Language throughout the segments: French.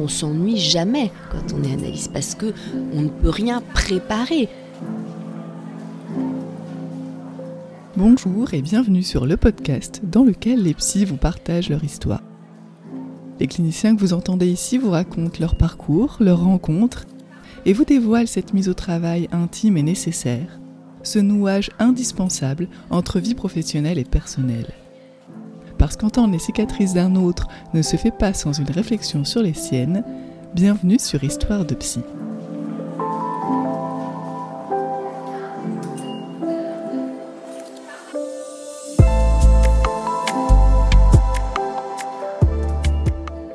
on s'ennuie jamais quand on est analyste parce que on ne peut rien préparer. Bonjour et bienvenue sur le podcast dans lequel les psys vous partagent leur histoire. Les cliniciens que vous entendez ici vous racontent leur parcours, leurs rencontres et vous dévoilent cette mise au travail intime et nécessaire, ce nouage indispensable entre vie professionnelle et personnelle. Parce qu'entendre les cicatrices d'un autre ne se fait pas sans une réflexion sur les siennes, bienvenue sur Histoire de Psy.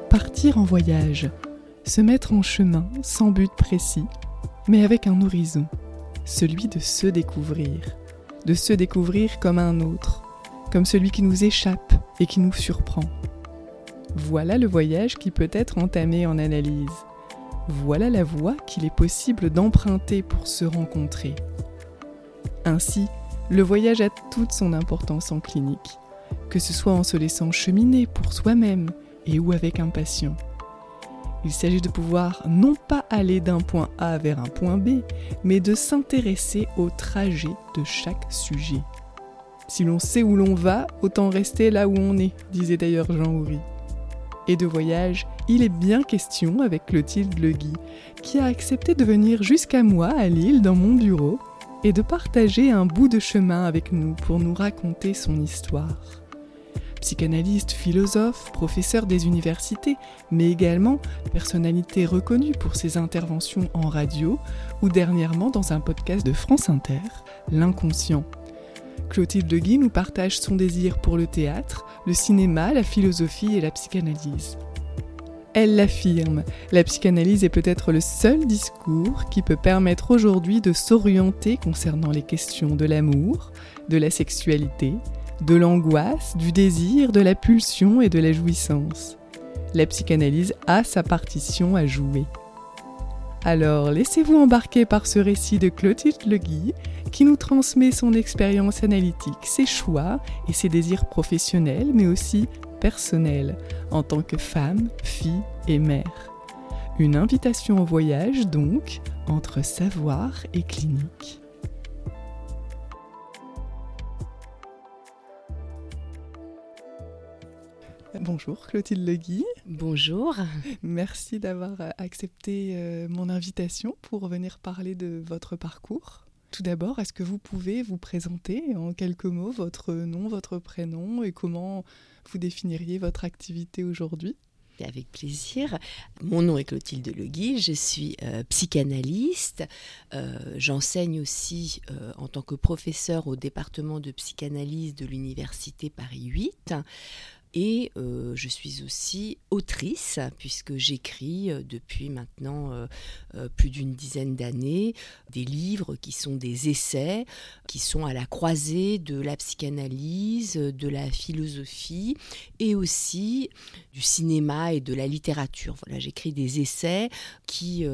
Partir en voyage, se mettre en chemin sans but précis, mais avec un horizon, celui de se découvrir, de se découvrir comme un autre, comme celui qui nous échappe et qui nous surprend. Voilà le voyage qui peut être entamé en analyse. Voilà la voie qu'il est possible d'emprunter pour se rencontrer. Ainsi, le voyage a toute son importance en clinique, que ce soit en se laissant cheminer pour soi-même et ou avec un patient. Il s'agit de pouvoir non pas aller d'un point A vers un point B, mais de s'intéresser au trajet de chaque sujet. Si l'on sait où l'on va, autant rester là où on est, disait d'ailleurs Jean Houry. Et de voyage, il est bien question avec Clotilde Legui, qui a accepté de venir jusqu'à moi à Lille dans mon bureau et de partager un bout de chemin avec nous pour nous raconter son histoire. Psychanalyste, philosophe, professeur des universités, mais également personnalité reconnue pour ses interventions en radio ou dernièrement dans un podcast de France Inter, L'inconscient Clotilde Guy nous partage son désir pour le théâtre, le cinéma, la philosophie et la psychanalyse. Elle l'affirme, la psychanalyse est peut-être le seul discours qui peut permettre aujourd'hui de s'orienter concernant les questions de l'amour, de la sexualité, de l'angoisse, du désir, de la pulsion et de la jouissance. La psychanalyse a sa partition à jouer. Alors laissez-vous embarquer par ce récit de Clotilde Legui qui nous transmet son expérience analytique, ses choix et ses désirs professionnels mais aussi personnels en tant que femme, fille et mère. Une invitation au voyage donc entre savoir et clinique. Bonjour Clotilde Legui. Bonjour. Merci d'avoir euh, accepté euh, mon invitation pour venir parler de votre parcours. Tout d'abord, est-ce que vous pouvez vous présenter en quelques mots votre nom, votre prénom et comment vous définiriez votre activité aujourd'hui? Avec plaisir. Mon nom est Clotilde Legui, je suis euh, psychanalyste. J'enseigne aussi en tant que professeur au département de psychanalyse de l'Université Paris 8. Et euh, je suis aussi autrice, puisque j'écris euh, depuis maintenant euh, plus d'une dizaine d'années des livres qui sont des essais, qui sont à la croisée de la psychanalyse, de la philosophie et aussi du cinéma et de la littérature. Voilà, j'écris des essais qui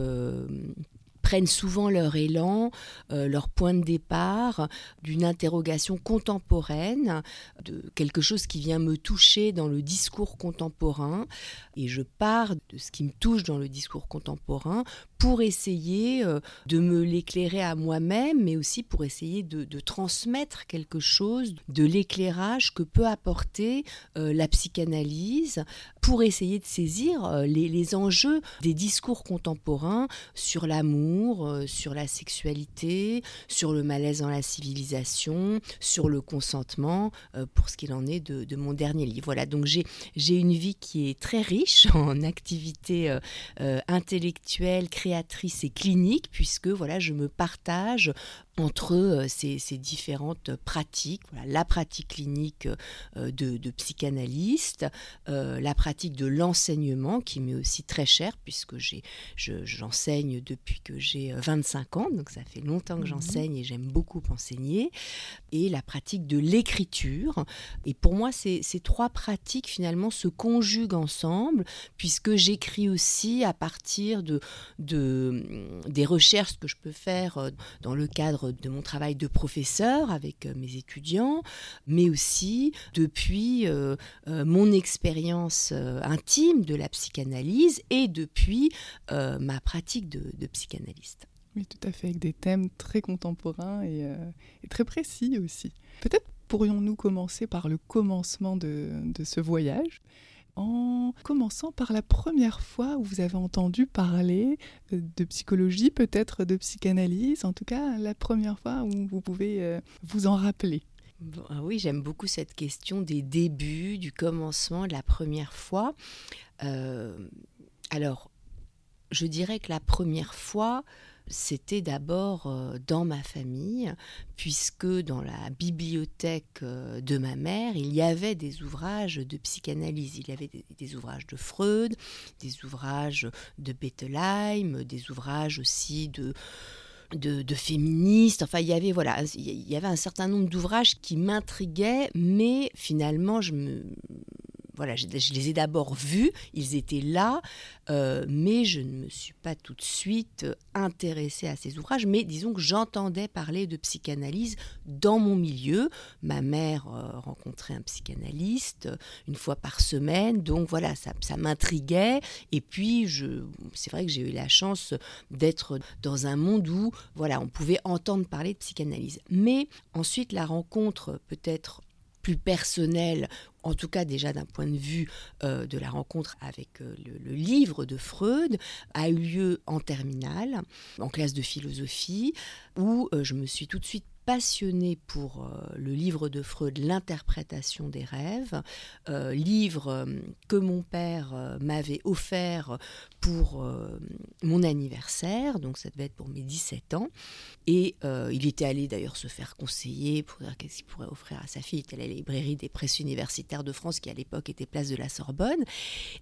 prennent souvent leur élan, euh, leur point de départ d'une interrogation contemporaine, de quelque chose qui vient me toucher dans le discours contemporain. Et je pars de ce qui me touche dans le discours contemporain pour essayer euh, de me l'éclairer à moi-même, mais aussi pour essayer de, transmettre quelque chose de l'éclairage que peut apporter euh, la psychanalyse, pour essayer de saisir euh, les, enjeux des discours contemporains sur l'amour, sur la sexualité, sur le malaise dans la civilisation, sur le consentement, pour ce qu'il en est de, de, mon dernier livre. Voilà, donc j'ai une vie qui est très riche en activités intellectuelles, créatives, créatrice et clinique, puisque voilà, je me partage entre euh, ces, différentes pratiques, la pratique clinique euh, de, psychanalyste, euh, la pratique de l'enseignement qui m'est aussi très chère puisque j'enseigne depuis que j'ai 25 ans, donc ça fait longtemps que Mhm. j'enseigne et j'aime beaucoup enseigner, et la pratique de l'écriture. Et pour moi, ces, ces trois pratiques finalement se conjuguent ensemble, puisque j'écris aussi à partir de, de, des recherches que je peux faire euh, dans le cadre de mon travail de professeur avec euh, mes étudiants, mais aussi depuis euh, mon expérience intime de la psychanalyse et depuis ma pratique de, psychanalyste. Oui, tout à fait, avec des thèmes très contemporains et, très précis aussi. Peut-être pourrions-nous commencer par le commencement de ce voyage, en commençant par la première fois où vous avez entendu parler euh, de psychologie, peut-être de psychanalyse, en tout cas la première fois où vous pouvez euh, vous en rappeler. Ah oui, j'aime beaucoup cette question des débuts, du commencement, de la première fois. Euh, alors, je dirais que la première fois, c'était d'abord euh, dans ma famille, puisque dans la bibliothèque euh, de ma mère, il y avait des ouvrages de psychanalyse. Il y avait des, ouvrages de Freud, des ouvrages de Bettelheim, des ouvrages aussi de de, de, féministes. Enfin, il y avait voilà, il y avait un certain nombre d'ouvrages qui m'intriguaient, mais finalement, je me voilà, je, les ai d'abord vus, ils étaient là, euh, mais je ne me suis pas tout de suite intéressée à ces ouvrages. Mais disons que j'entendais parler de psychanalyse dans mon milieu. Ma mère euh, rencontrait un psychanalyste une fois par semaine, donc voilà, ça, ça m'intriguait. Et puis, c'est vrai que j'ai eu la chance d'être dans un monde où voilà, on pouvait entendre parler de psychanalyse. Mais ensuite, la rencontre peut-être plus personnelle, en tout cas déjà d'un point de vue euh, de la rencontre avec euh, le, livre de Freud, a eu lieu en terminale, en classe de philosophie, où euh, je me suis tout de suite passionnée pour le livre de Freud, L'interprétation des rêves, livre que mon père m'avait offert pour euh, mon anniversaire, donc ça devait être pour mes 17 ans. Et euh, il était allé d'ailleurs se faire conseiller pour dire qu'est-ce qu'il pourrait offrir à sa fille. Il était à la librairie des presses universitaires de France, qui à l'époque était place de la Sorbonne.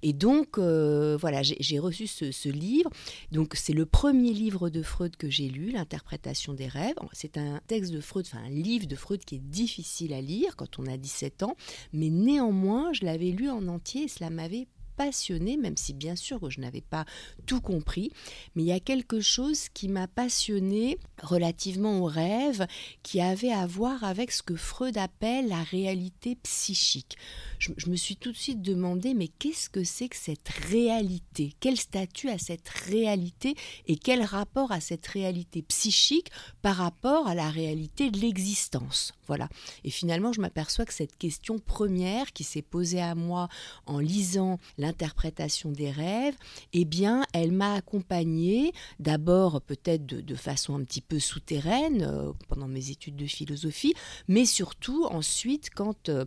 Et donc, euh, voilà, j'ai reçu ce, ce, livre. Donc, c'est le premier livre de Freud que j'ai lu, L'interprétation des rêves. C'est un texte de Freud, enfin un livre de Freud qui est difficile à lire quand on a 17 ans, mais néanmoins, je l'avais lu en entier et cela m'avait passionné, même si bien sûr je n'avais pas tout compris, mais il y a quelque chose qui m'a passionné relativement au rêve, qui avait à voir avec ce que Freud appelle la réalité psychique. Je, je me suis tout de suite demandé, mais qu'est-ce que c'est que cette réalité? Quel statut a cette réalité et quel rapport à cette réalité psychique par rapport à la réalité de l'existence? Voilà. Et finalement, je m'aperçois que cette question première qui s'est posée à moi en lisant l'interprétation des rêves, eh bien, elle m'a accompagnée d'abord peut-être de, de, façon un petit peu souterraine euh, pendant mes études de philosophie, mais surtout ensuite quand euh,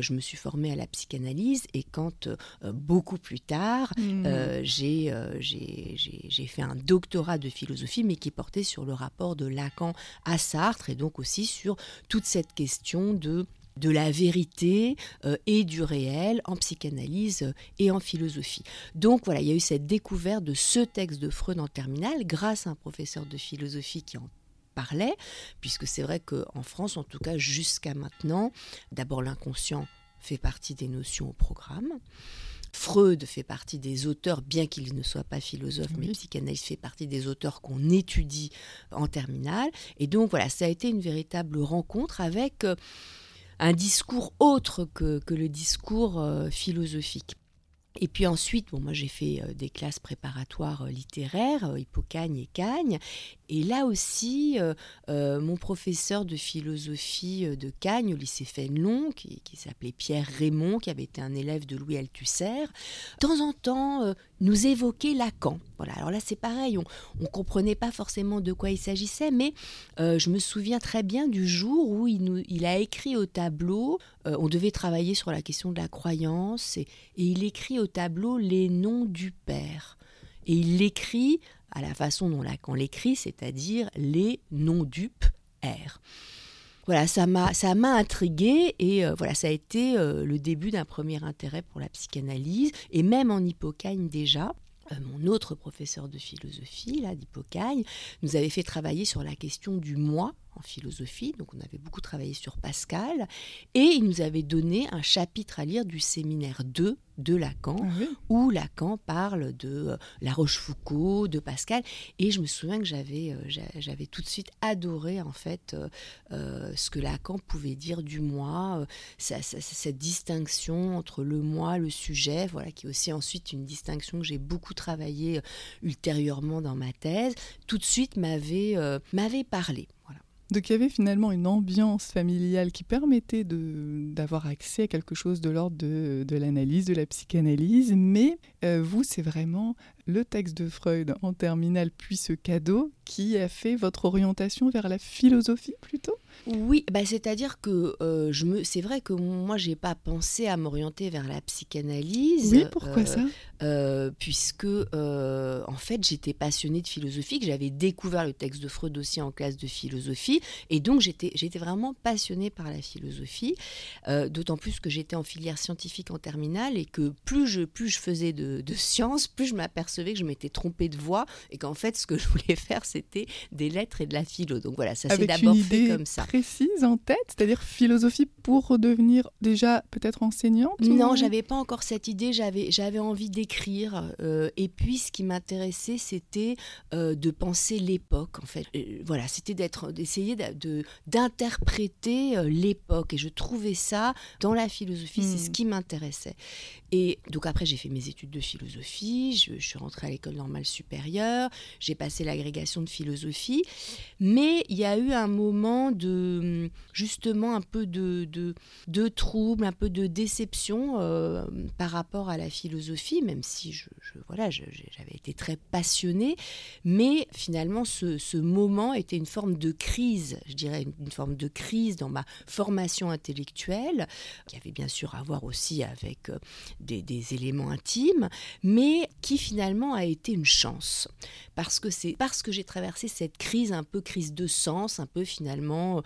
je me suis formée à la psychanalyse et quand euh, beaucoup plus tard mmh. j'ai fait un doctorat de philosophie, mais qui portait sur le rapport de Lacan à Sartre et donc aussi sur toute cette question de de la vérité euh, et du réel en psychanalyse euh, et en philosophie. Donc voilà, il y a eu cette découverte de ce texte de Freud en terminale grâce à un professeur de philosophie qui en parlait, puisque c'est vrai qu'en France, en tout cas jusqu'à maintenant, d'abord l'inconscient fait partie des notions au programme. Freud fait partie des auteurs, bien qu'il ne soit pas philosophe, mais psychanalyste fait partie des auteurs qu'on étudie en terminale. Et donc voilà, ça a été une véritable rencontre avec euh, un discours autre que, que le discours euh, philosophique. Et puis ensuite, bon, moi j'ai fait euh, des classes préparatoires euh, littéraires, Hippocagne et Cagne. Et là aussi, euh, mon professeur de philosophie de Cagne au lycée Fénelon, qui, s'appelait Pierre Raymond, qui avait été un élève de Louis Althusser, de temps en temps nous évoquait Lacan. Voilà, alors là c'est pareil, on ne comprenait pas forcément de quoi il s'agissait, mais je me souviens très bien du jour où il a écrit au tableau, on devait travailler sur la question de la croyance, et, et il écrit au tableau les noms du Père. Et il l'écrit à la façon dont Lacan l'écrit, c'est-à-dire les noms dupes R. Voilà, ça m'a ça m'a intrigué et euh, voilà, ça a été euh, le début d'un premier intérêt pour la psychanalyse et même en Hippocagne déjà. mon autre professeur de philosophie, là, d'Hippocagne, nous avait fait travailler sur la question du moi en philosophie, donc on avait beaucoup travaillé sur Pascal, et il nous avait donné un chapitre à lire du séminaire 2 de Lacan, ah où Lacan parle de euh, La Rochefoucauld, de Pascal, et je me souviens que j'avais, euh, j'avais tout de suite adoré en fait euh, ce que Lacan pouvait dire du moi, cette distinction entre le moi, le sujet, voilà, qui est aussi ensuite une distinction que j'ai beaucoup travaillé ultérieurement dans ma thèse, tout de suite m'avait, m'avait parlé. Donc il y avait finalement une ambiance familiale qui permettait d'avoir accès à quelque chose de l'ordre de, l'analyse, de la psychanalyse, mais euh, vous, c'est vraiment le texte de Freud en terminale, puis ce cadeau, qui a fait votre orientation vers la philosophie plutôt? Oui, bah c'est-à-dire que euh, je me, c'est vrai que moi, j'ai pas pensé à m'orienter vers la psychanalyse. Oui, pourquoi euh, ça? euh, Puisque, en fait, j'étais passionnée de philosophie, que j'avais découvert le texte de Freud aussi en classe de philosophie, et donc j'étais, j'étais vraiment passionnée par la philosophie, d'autant plus que j'étais en filière scientifique en terminale, et que plus je, plus je faisais de, de sciences, plus je m'apercevais que je m'étais trompée de voix et qu'en fait, ce que je voulais faire, c'était des lettres et de la philo. Donc voilà, ça s'est d'abord fait comme ça. précise en tête, c'est-à-dire philosophie pour devenir déjà peut-être enseignante Non, j'avais pas encore cette idée. J'avais j'avais envie d'écrire. Euh, et puis, ce qui m'intéressait, c'était euh, de penser l'époque. En fait, euh, voilà, c'était d'être, d'essayer de d'interpréter l'époque. Et je trouvais ça dans la philosophie, c'est ce hmm. qui m'intéressait. Et donc après, j'ai fait mes études de philosophie. Je, je suis rentrée à l'école normale supérieure, j'ai passé l'agrégation de philosophie, mais il y a eu un moment de justement un peu de, de, de trouble, un peu de déception euh, par rapport à la philosophie, même si je, voilà, j'avais été très passionnée, mais finalement ce, ce, moment était une forme de crise, je dirais une, forme de crise dans ma formation intellectuelle, qui avait bien sûr à voir aussi avec euh, des, des éléments intimes, mais qui finalement a été une chance. Parce que c'est parce que j'ai traversé cette crise, un peu crise de sens, un peu finalement, euh,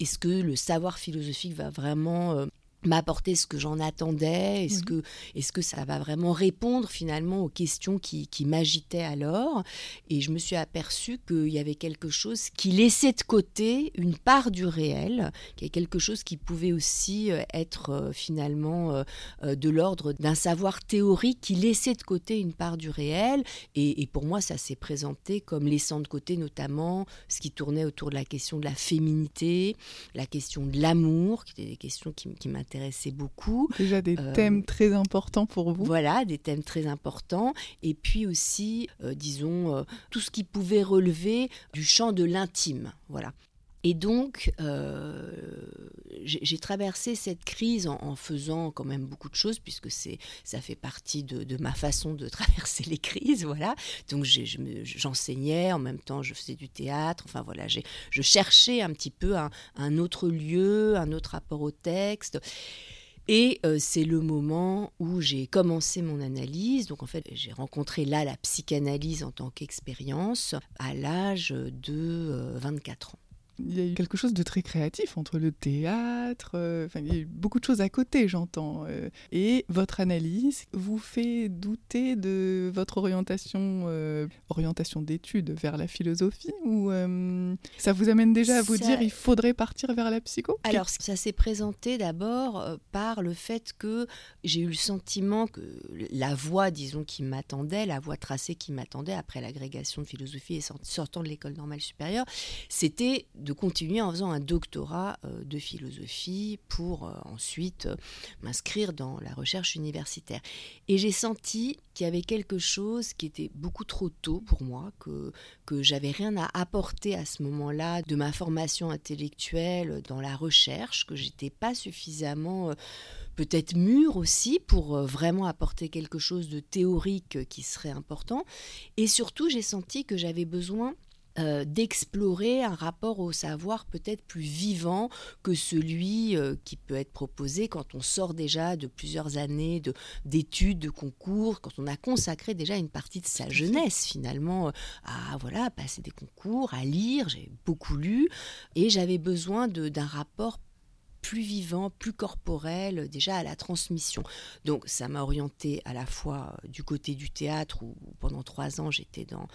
est-ce que le savoir philosophique va vraiment euh, m'apporter ce que j'en attendais Est-ce que, est que ça va vraiment répondre finalement aux questions qui, qui m'agitaient alors? Et je me suis aperçue qu'il y avait quelque chose qui laissait de côté une part du réel, qui est quelque chose qui pouvait aussi euh, être euh, finalement euh, de l'ordre d'un savoir théorique qui laissait de côté une part du réel. Et, et pour moi, ça s'est présenté comme laissant de côté notamment ce qui tournait autour de la question de la féminité, la question de l'amour, qui étaient des questions qui, qui m'intéressaient m'intéressait beaucoup. Déjà des euh, thèmes très importants pour vous. Voilà, des thèmes très importants. Et puis aussi, euh, disons, euh, tout ce qui pouvait relever du champ de l'intime. Voilà. Et donc, euh, j'ai traversé cette crise en, faisant quand même beaucoup de choses, puisque ça fait partie de, ma façon de traverser les crises, voilà. Donc, j'enseignais, en même temps, je faisais du théâtre, enfin voilà, je cherchais un petit peu un, autre lieu, un autre rapport au texte. Et euh, c'est le moment où j'ai commencé mon analyse. Donc en fait, j'ai rencontré là la psychanalyse en tant qu'expérience à l'âge de 24 euh, ans il y a eu quelque chose de très créatif entre le théâtre, euh, enfin, il y a eu beaucoup de choses à côté, j'entends. Euh, et votre analyse vous fait douter de votre orientation, euh, orientation d'études vers la philosophie ou ça vous amène déjà à vous dire il faudrait partir vers la psycho? Alors, ça s'est présenté d'abord par le fait que j'ai eu le sentiment que la voie, disons, qui m'attendait, la voie tracée qui m'attendait après l'agrégation de philosophie et sortant de l'école normale supérieure, c'était de continuer en faisant un doctorat euh, de philosophie pour euh, ensuite euh, m'inscrire dans la recherche universitaire. Et j'ai senti qu'il y avait quelque chose qui était beaucoup trop tôt pour moi, que, que j'avais rien à apporter à ce moment-là de ma formation intellectuelle dans la recherche, que j'étais pas suffisamment peut-être mûre aussi pour vraiment apporter quelque chose de théorique qui serait important. Et surtout, j'ai senti que j'avais besoin euh, d'explorer un rapport au savoir peut-être plus vivant que celui euh, qui peut être proposé quand on sort déjà de plusieurs années d'études, de, concours, quand on a consacré déjà une partie de sa jeunesse finalement euh, à voilà passer des concours, à lire. J'ai beaucoup lu et j'avais besoin d'un rapport plus vivant, plus corporel, déjà à la transmission. Donc ça m'a orienté à la fois du côté du théâtre, où pendant trois ans j'étais dans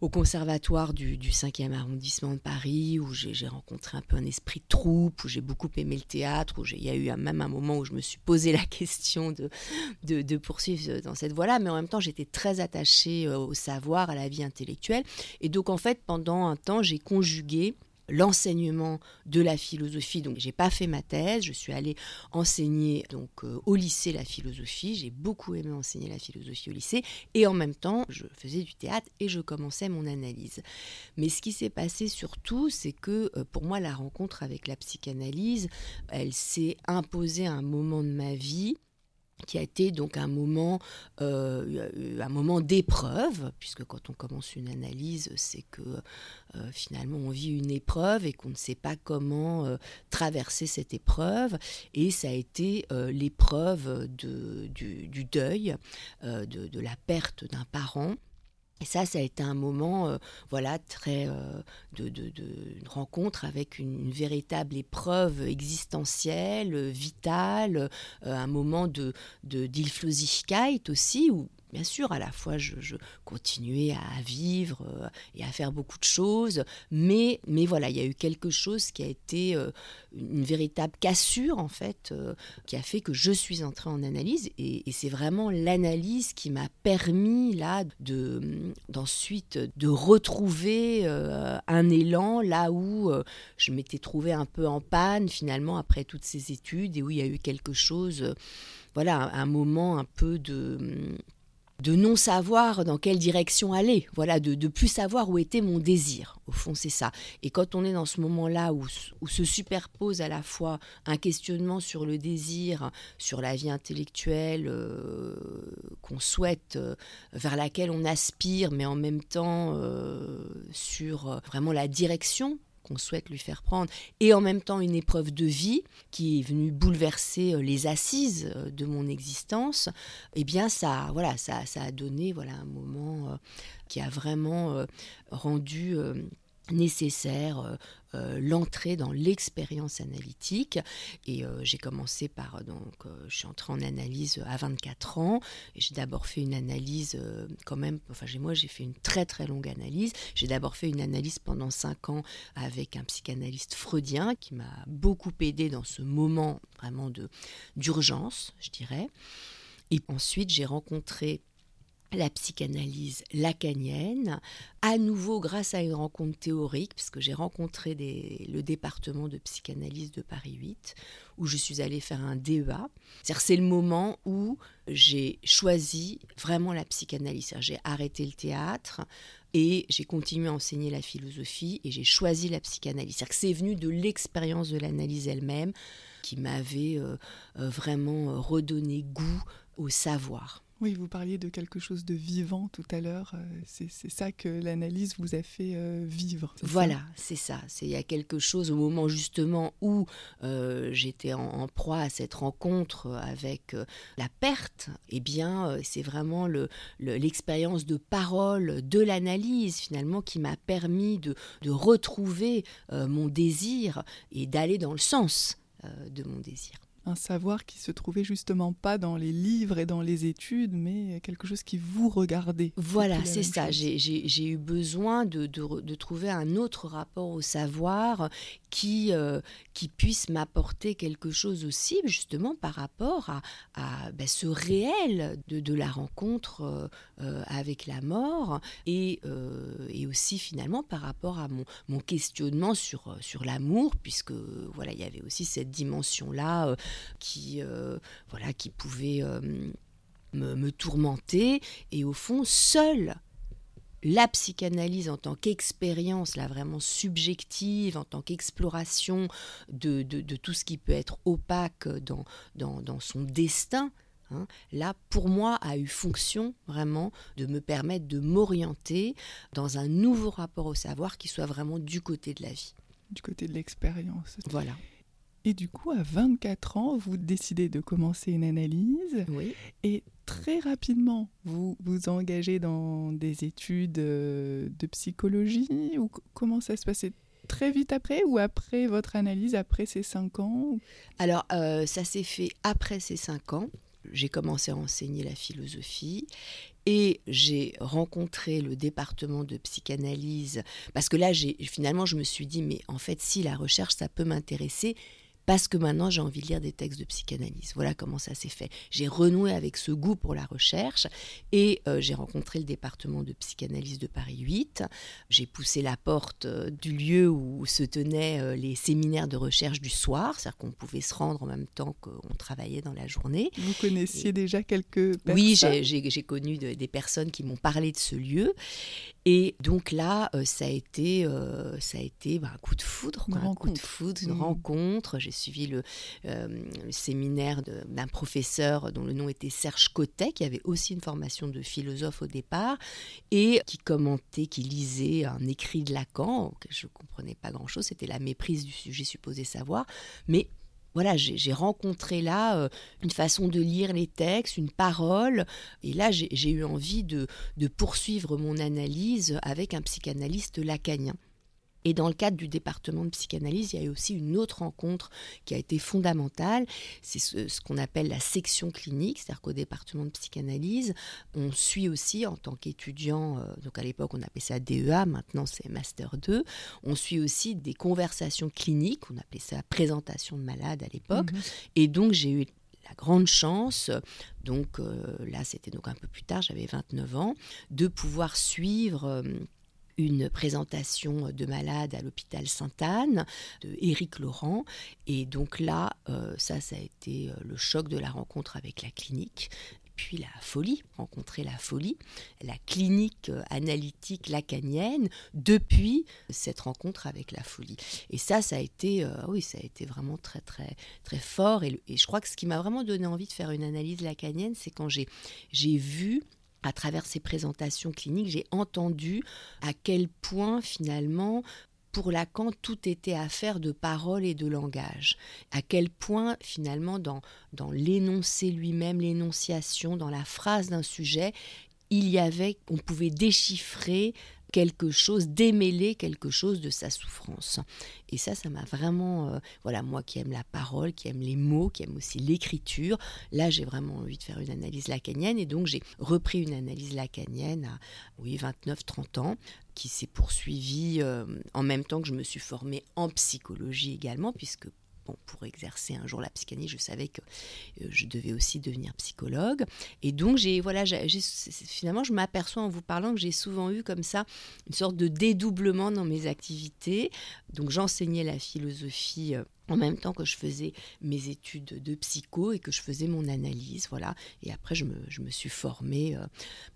au conservatoire du, 5e arrondissement de Paris, où j'ai rencontré un peu un esprit de troupe, où j'ai beaucoup aimé le théâtre, où il y a eu même un moment où je me suis posé la question de, de, poursuivre dans cette voie-là, mais en même temps j'étais très attachée euh, au savoir, à la vie intellectuelle. Et donc en fait, pendant un temps, j'ai conjugué l'enseignement de la philosophie. Donc, j'ai pas fait ma thèse, je suis allée enseigner donc euh, au lycée la philosophie. J'ai beaucoup aimé enseigner la philosophie au lycée, et en même temps, je faisais du théâtre et je commençais mon analyse. Mais ce qui s'est passé surtout, c'est que euh, pour moi, la rencontre avec la psychanalyse, elle s'est imposée à un moment de ma vie qui a été donc un moment, euh, un moment d'épreuve, puisque quand on commence une analyse, c'est que euh, finalement on vit une épreuve et qu'on ne sait pas comment euh, traverser cette épreuve. Et ça a été l'épreuve du, deuil, de, de, la perte d'un parent. Et ça, ça a été un moment, euh, voilà, très euh, de, de, rencontre avec une, véritable épreuve existentielle, vitale, euh, un moment de, de aussi, où bien sûr, à la fois, je, continuais à vivre euh, et à faire beaucoup de choses, mais, mais voilà, il y a eu quelque chose qui a été euh, une véritable cassure, en fait, euh, qui a fait que je suis entrée en analyse, et, c'est vraiment l'analyse qui m'a permis, là, de, d'ensuite, de retrouver un élan là où je m'étais trouvée un peu en panne, finalement, après toutes ces études, et où il y a eu quelque chose, voilà, un moment un peu de de non savoir dans quelle direction aller, voilà, de, de plus savoir où était mon désir. Au fond, c'est ça. Et quand on est dans ce moment-là où, se superpose à la fois un questionnement sur le désir, sur la vie intellectuelle euh, qu'on souhaite, euh, vers laquelle on aspire, mais en même temps euh, sur vraiment la direction souhaite lui faire prendre, et en même temps une épreuve de vie qui est venue bouleverser euh, les assises euh, de mon existence, eh bien ça, voilà, ça, ça a donné voilà un moment euh, qui a vraiment rendu nécessaire euh, euh, l'entrée dans l'expérience analytique. Et euh, j'ai commencé par donc je suis entrée en analyse à 24 ans. J'ai d'abord fait une analyse quand même enfin moi j'ai fait une très très longue analyse. J'ai d'abord fait une analyse pendant 5 ans avec un psychanalyste freudien qui m'a beaucoup aidé dans ce moment vraiment d'urgence je dirais. Et ensuite j'ai rencontré la psychanalyse lacanienne, à nouveau grâce à une rencontre théorique, puisque j'ai rencontré le département de psychanalyse de Paris 8, où je suis allée faire un DEA. C'est le moment où j'ai choisi vraiment la psychanalyse. J'ai arrêté le théâtre et j'ai continué à enseigner la philosophie et j'ai choisi la psychanalyse. C'est venu de l'expérience de l'analyse elle-même qui m'avait euh, euh, vraiment redonné goût au savoir. Oui, vous parliez de quelque chose de vivant tout à l'heure. Euh, c'est ça que l'analyse vous a fait euh, vivre. Voilà, c'est ça. Il y a quelque chose au moment justement où euh, j'étais en, proie à cette rencontre avec la perte. Eh bien, c'est vraiment l'expérience le, de parole de l'analyse finalement qui m'a permis de retrouver mon désir et d'aller dans le sens de mon désir un savoir qui se trouvait justement pas dans les livres et dans les études, mais quelque chose qui vous regardait. Voilà, c'est ça. J'ai eu besoin de, de, trouver un autre rapport au savoir qui, euh, qui puisse m'apporter quelque chose aussi, justement, par rapport à, à ben, ce réel de, de la rencontre euh, euh, avec la mort et, et, aussi, finalement, par rapport à mon, mon questionnement sur, sur l'amour, puisque, voilà, il y avait aussi cette dimension-là qui, euh, voilà, qui pouvait euh, me, tourmenter. Et au fond, seule la psychanalyse en tant qu'expérience, là vraiment subjective, en tant qu'exploration de, de, tout ce qui peut être opaque dans, dans, dans son destin, hein, là, pour moi, a eu fonction vraiment de me permettre de m'orienter dans un nouveau rapport au savoir qui soit vraiment du côté de la vie. Du côté de l'expérience. Voilà. Et du coup, à 24 ans, vous décidez de commencer une analyse. Oui. Et très rapidement, vous vous engagez dans des études euh, de psychologie ou comment ça se passait? Très vite après ou après votre analyse, après ces cinq ans? Alors, euh, ça s'est fait après ces cinq ans. J'ai commencé à enseigner la philosophie et j'ai rencontré le département de psychanalyse parce que là, finalement, je me suis dit, mais en fait, si la recherche, ça peut m'intéresser, parce que maintenant j'ai envie de lire des textes de psychanalyse. Voilà comment ça s'est fait. J'ai renoué avec ce goût pour la recherche et euh, j'ai rencontré le département de psychanalyse de Paris 8. J'ai poussé la porte euh, du lieu où se tenaient euh, les séminaires de recherche du soir, c'est-à-dire qu'on pouvait se rendre en même temps qu'on travaillait dans la journée. Vous connaissiez déjà quelques personnes? Oui, j'ai connu des personnes qui m'ont parlé de ce lieu et donc là, ça a été, ça a été bah, un coup de foudre, un coup de foudre, une mmh. rencontre. J'ai suivi le, euh, séminaire d'un professeur dont le nom était Serge Cotet, qui avait aussi une formation de philosophe au départ, et qui commentait, qui lisait un écrit de Lacan, que je ne comprenais pas grand-chose, c'était la méprise du sujet supposé savoir, mais voilà, j'ai rencontré là euh, une façon de lire les textes, une parole, et là j'ai eu envie de, de, poursuivre mon analyse avec un psychanalyste lacanien. Et dans le cadre du département de psychanalyse, il y a eu aussi une autre rencontre qui a été fondamentale. C'est ce, qu'on appelle la section clinique, c'est-à-dire qu'au département de psychanalyse, on suit aussi en tant qu'étudiant, euh, donc à l'époque on appelait ça DEA, maintenant c'est Master 2, on suit aussi des conversations cliniques, on appelait ça présentation de malade à l'époque. Mhm. Et donc j'ai eu la grande chance, donc euh, là c'était donc un peu plus tard, j'avais 29 ans, de pouvoir suivre... Euh, une présentation de malade à l'hôpital Sainte-Anne de Éric Laurent. Et donc là, euh, ça, ça a été euh, le choc de la rencontre avec la clinique puis la folie, rencontrer la folie, la clinique euh, analytique lacanienne depuis cette rencontre avec la folie. Et ça, ça a été, oui, ça a été vraiment très très très fort. Et, et je crois que ce qui m'a vraiment donné envie de faire une analyse lacanienne, c'est quand j'ai vu à travers ces présentations cliniques, j'ai entendu à quel point finalement pour Lacan, tout était affaire de parole et de langage. À quel point, finalement, dans, dans l'énoncé lui-même, l'énonciation, dans la phrase d'un sujet, il y avait, on pouvait déchiffrer quelque chose, démêler quelque chose de sa souffrance. Et ça, ça m'a vraiment, euh, voilà, moi qui aime la parole, qui aime les mots, qui aime aussi l'écriture, là j'ai vraiment envie de faire une analyse lacanienne et donc j'ai repris une analyse lacanienne à, oui, 29-30 ans qui s'est poursuivie euh, en même temps que je me suis formée en psychologie également, puisque pour exercer un jour la psychanalyse, je savais que euh, je devais aussi devenir psychologue. Et donc, j'ai, voilà, finalement, je m'aperçois en vous parlant que j'ai souvent eu comme ça une sorte de dédoublement dans mes activités. Donc, j'enseignais la philosophie euh, en même temps que je faisais mes études de psycho et que je faisais mon analyse, voilà. Et après, je me, suis formée, euh,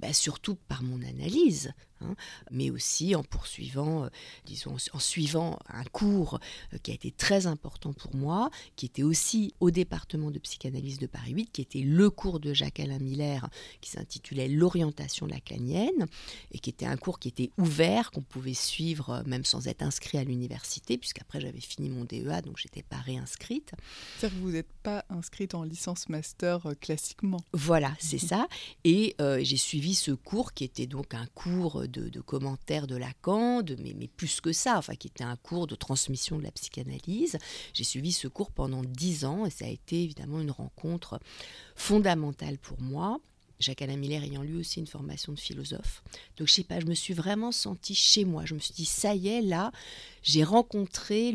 bah, surtout par mon analyse, hein, mais aussi en poursuivant, euh, disons, en suivant un cours euh, qui a été très important pour moi, qui était aussi au département de psychanalyse de Paris 8, qui était le cours de Jacques-Alain Miller, qui s'intitulait L'orientation lacanienne, et qui était un cours qui était ouvert, qu'on pouvait suivre même sans être inscrit à l'université, puisqu'après j'avais fini mon DEA, donc j'étais pas réinscrite. C'est-à-dire que vous n'êtes pas inscrite en licence master euh, classiquement. Voilà, c'est ça. Et euh, j'ai suivi ce cours qui était donc un cours de, commentaires de Lacan, de, mais, plus que ça, enfin qui était un cours de transmission de la psychanalyse. J'ai suivi ce cours pendant dix ans et ça a été évidemment une rencontre fondamentale pour moi. Jacques-Alain Miller ayant lu aussi une formation de philosophe. Donc je sais pas, je me suis vraiment sentie chez moi. Je me suis dit, ça y est, là, j'ai rencontré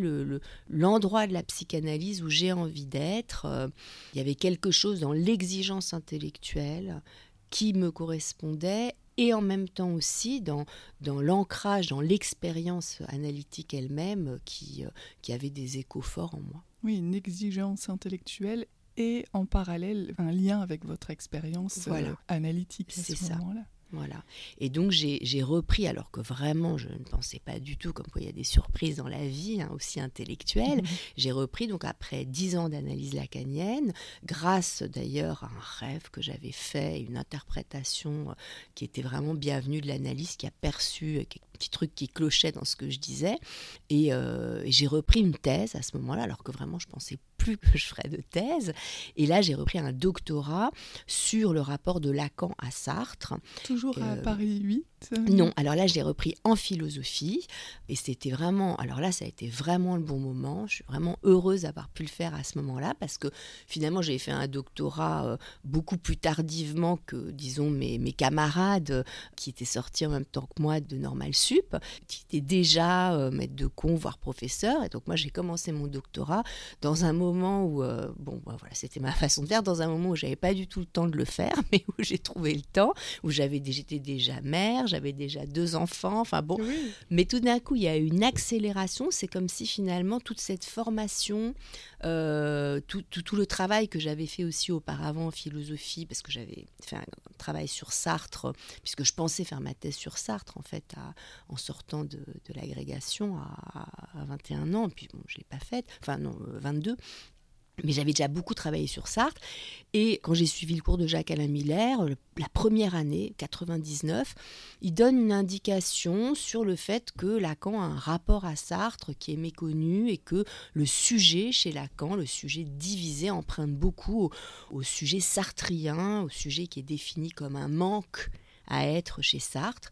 l'endroit le, de la psychanalyse où j'ai envie d'être. Euh, il y avait quelque chose dans l'exigence intellectuelle qui me correspondait et en même temps aussi dans, dans l'ancrage, dans l'expérience analytique elle-même qui, euh, qui avait des échos forts en moi. Oui, une exigence intellectuelle et en parallèle un lien avec votre expérience euh, analytique à ce moment-là. Voilà. Et donc j'ai repris, alors que vraiment je ne pensais pas du tout, comme quoi il y a des surprises dans la vie, hein, aussi intellectuelles, mhm. j'ai repris donc après dix ans d'analyse lacanienne, grâce d'ailleurs à un rêve que j'avais fait, une interprétation euh, qui était vraiment bienvenue de l'analyse, qui a perçu quelques petits trucs qui clochaient dans ce que je disais. Et, euh, et j'ai repris une thèse à ce moment-là, alors que vraiment je pensais plus que je ferais de thèse. Et là, j'ai repris un doctorat sur le rapport de Lacan à Sartre. Toujours à euh, Paris 8 Non, alors là, je l'ai repris en philosophie et c'était vraiment, alors là, ça a été vraiment le bon moment. Je suis vraiment heureuse d'avoir pu le faire à ce moment-là parce que finalement, j'ai fait un doctorat euh, beaucoup plus tardivement que, disons, mes, camarades euh, qui étaient sortis en même temps que moi de Normal Sup, qui étaient déjà euh, maîtres de con, voire professeurs. Et donc, moi, j'ai commencé mon doctorat dans un moment où, bon, bah, voilà, c'était ma façon de faire, dans un moment où j'avais pas du tout le temps de le faire, mais où j'ai trouvé le temps, où j'étais déjà mère j'avais déjà deux enfants, enfin bon. Mais tout d'un coup, il y a une accélération. C'est comme si finalement toute cette formation, euh, tout, tout, le travail que j'avais fait aussi auparavant en philosophie, parce que j'avais fait un travail sur Sartre, puisque je pensais faire ma thèse sur Sartre en fait, en sortant de, de l'agrégation à, à, 21 ans, puis bon, je ne l'ai pas faite, enfin non, 22. Mais j'avais déjà beaucoup travaillé sur Sartre. Et quand j'ai suivi le cours de Jacques-Alain Miller, la première année, 99, il donne une indication sur le fait que Lacan a un rapport à Sartre qui est méconnu et que le sujet chez Lacan, le sujet divisé, emprunte beaucoup au, sujet sartrien, au sujet qui est défini comme un manque à être chez Sartre.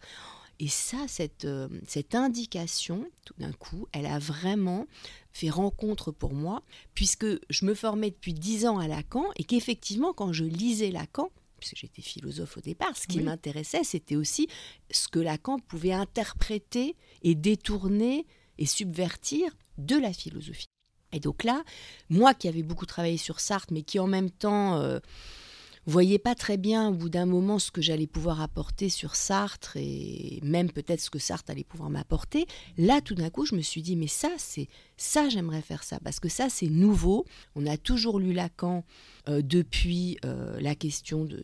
Et ça, cette, euh, cette indication, tout d'un coup, elle a vraiment fait rencontre pour moi, puisque je me formais depuis dix ans à Lacan, et qu'effectivement, quand je lisais Lacan, puisque j'étais philosophe au départ, ce qui m'intéressait, c'était aussi ce que Lacan pouvait interpréter et détourner et subvertir de la philosophie. Et donc là, moi qui avais beaucoup travaillé sur Sartre, mais qui en même temps... Euh, voyais pas très bien au bout d'un moment ce que j'allais pouvoir apporter sur Sartre et même peut-être ce que Sartre allait pouvoir m'apporter. Là, tout d'un coup, je me suis dit, mais ça, c'est ça, j'aimerais faire ça parce que ça, c'est nouveau. On a toujours lu Lacan euh, depuis euh, la question de,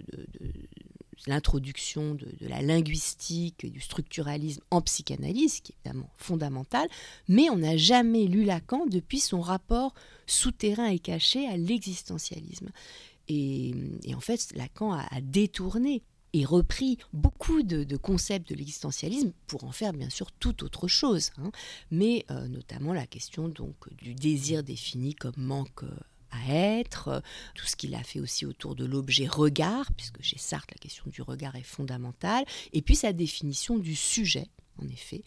l'introduction de, la linguistique, du structuralisme en psychanalyse, qui est évidemment fondamental, mais on n'a jamais lu Lacan depuis son rapport souterrain et caché à l'existentialisme. Et, en fait, Lacan a, détourné et repris beaucoup de, concepts de l'existentialisme pour en faire bien sûr tout autre chose, hein. mais euh, notamment la question donc du désir défini comme manque euh, à être, euh, tout ce qu'il a fait aussi autour de l'objet regard, puisque chez Sartre la question du regard est fondamentale, et puis sa définition du sujet, en effet,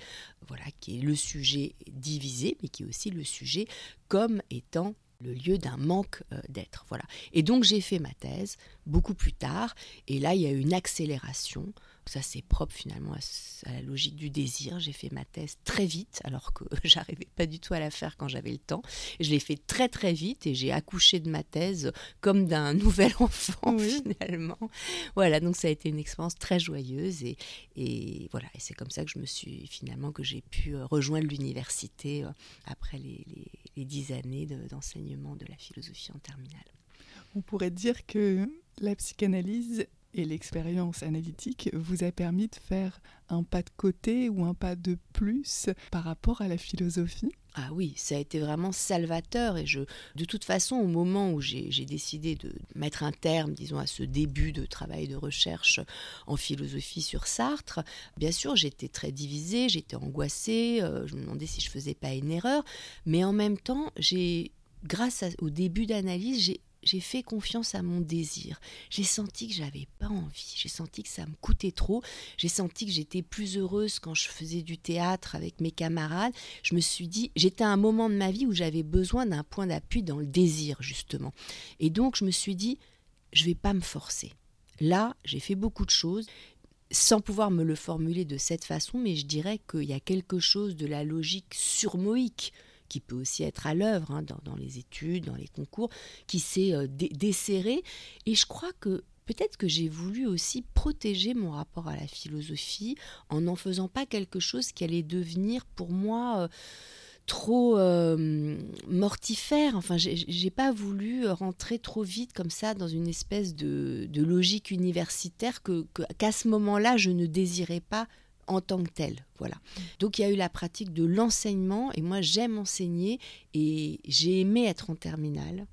voilà, qui est le sujet divisé, mais qui est aussi le sujet comme étant le lieu d'un manque euh, d'être. Voilà. Et donc j'ai fait ma thèse beaucoup plus tard, et là il y a eu une accélération ça, c'est propre finalement à, la logique du désir. J'ai fait ma thèse très vite, alors que j'arrivais pas du tout à la faire quand j'avais le temps. Je l'ai fait très très vite et j'ai accouché de ma thèse comme d'un nouvel enfant finalement. Voilà, donc ça a été une expérience très joyeuse et, et voilà, et c'est comme ça que je me suis finalement que j'ai pu euh, rejoindre l'université euh, après les, les, dix années d'enseignement de la philosophie en terminale. On pourrait dire que la psychanalyse et l'expérience analytique vous a permis de faire un pas de côté ou un pas de plus par rapport à la philosophie? Ah oui, ça a été vraiment salvateur et je, de toute façon, au moment où j'ai décidé de mettre un terme, disons, à ce début de travail de recherche en philosophie sur Sartre, bien sûr, j'étais très divisée, j'étais angoissée, euh, je me demandais si je faisais pas une erreur, mais en même temps, j'ai, grâce au début d'analyse, j'ai j'ai fait confiance à mon désir. J'ai senti que j'avais pas envie, j'ai senti que ça me coûtait trop, j'ai senti que j'étais plus heureuse quand je faisais du théâtre avec mes camarades. Je me suis dit, j'étais à un moment de ma vie où j'avais besoin d'un point d'appui dans le désir justement. Et donc je me suis dit, je vais pas me forcer. Là, j'ai fait beaucoup de choses sans pouvoir me le formuler de cette façon, mais je dirais qu'il y a quelque chose de la logique surmoïque qui peut aussi être à l'œuvre hein, dans, les études, dans les concours, qui s'est euh, desserré. Et je crois que peut-être que j'ai voulu aussi protéger mon rapport à la philosophie en n'en faisant pas quelque chose qui allait devenir pour moi... Euh, trop euh, mortifère. Enfin, j'ai pas voulu rentrer trop vite comme ça dans une espèce de, logique universitaire que qu'à ce moment-là je ne désirais pas en tant que tel. Voilà. Donc il y a eu la pratique de l'enseignement et moi j'aime enseigner et j'ai aimé être en terminale.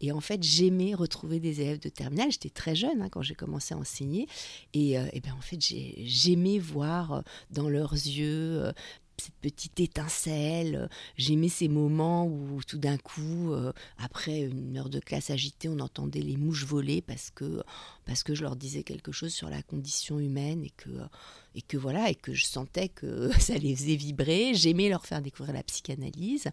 Et en fait, j'aimais retrouver des élèves de terminale. J'étais très jeune hein, quand j'ai commencé à enseigner. Et, euh, ben, en fait, j'aimais voir euh, dans leurs yeux euh, cette petite étincelle. J'aimais ces moments où tout d'un coup, après une heure de classe agitée, on entendait les mouches voler parce que, parce que je leur disais quelque chose sur la condition humaine et que, et que voilà, et que je sentais que ça les faisait vibrer. J'aimais leur faire découvrir la psychanalyse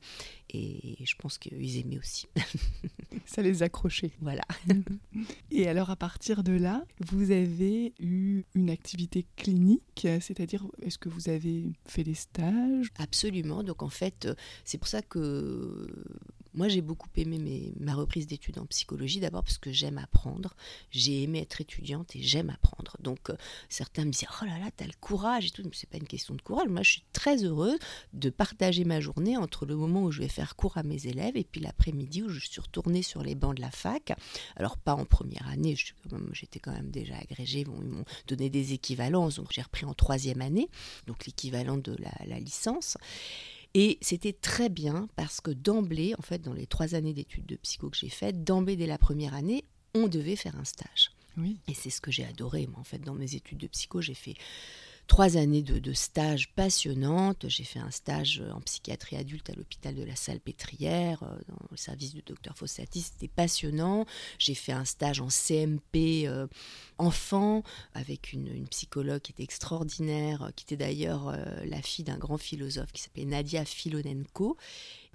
et je pense qu'ils aimaient aussi. ça les accrochait. Voilà. Et alors à partir de là, vous avez eu une activité clinique, c'est-à-dire est-ce que vous avez fait des stages? Absolument. Donc en fait, c'est pour ça que moi, j'ai beaucoup aimé ma reprise d'études en psychologie, d'abord parce que j'aime apprendre. J'ai aimé être étudiante et j'aime apprendre. Donc, euh, certains me disaient Oh là là, t'as le courage et tout. Mais c'est pas une question de courage. Moi, je suis très heureuse de partager ma journée entre le moment où je vais faire cours à mes élèves et puis l'après-midi où je suis retournée sur les bancs de la fac. Alors, pas en première année, j'étais quand même déjà agrégée. Ils m'ont donné des équivalences. Donc, j'ai repris en troisième année, donc l'équivalent de la licence. Et c'était très bien parce que d'emblée, en fait, dans les trois années d'études de psycho que j'ai faites, d'emblée dès la première année, on devait faire un stage. Oui. Et c'est ce que j'ai adoré, moi, en fait, dans mes études de psycho. J'ai fait trois années de, de stage passionnantes. J'ai fait un stage en psychiatrie adulte à l'hôpital de la Salpêtrière, euh, dans le service du docteur Fossati. C'était passionnant. J'ai fait un stage en CMP euh, enfant avec une, psychologue qui était extraordinaire, qui était d'ailleurs euh, la fille d'un grand philosophe qui s'appelait Nadia Filonenko.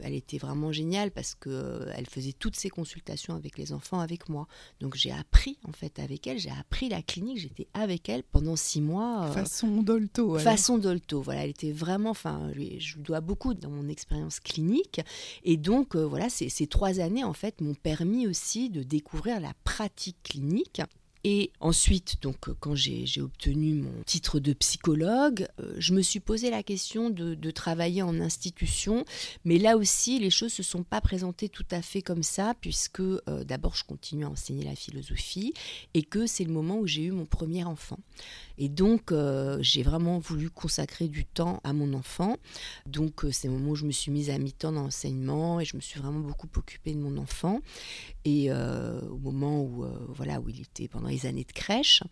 Elle était vraiment géniale parce que euh, elle faisait toutes ses consultations avec les enfants avec moi. Donc j'ai appris en fait avec elle, j'ai appris la clinique, j'étais avec elle pendant six mois. Euh, façon Dolto. Façon Dolto, voilà, elle était vraiment, enfin, je lui dois beaucoup dans mon expérience clinique. Et donc euh, voilà, ces, ces trois années en fait m'ont permis aussi de découvrir la pratique clinique et ensuite, donc, euh, quand j'ai obtenu mon titre de psychologue, euh, je me suis posé la question de, travailler en institution. Mais là aussi, les choses ne se sont pas présentées tout à fait comme ça, puisque euh, d'abord, je continue à enseigner la philosophie et que c'est le moment où j'ai eu mon premier enfant. Et donc, j'ai vraiment voulu consacrer du temps à mon enfant. Donc, c'est le moment où je me suis mise à mi-temps dans l'enseignement et je me suis vraiment beaucoup occupée de mon enfant. Et au moment où, voilà, où il était pendant les années de crèche.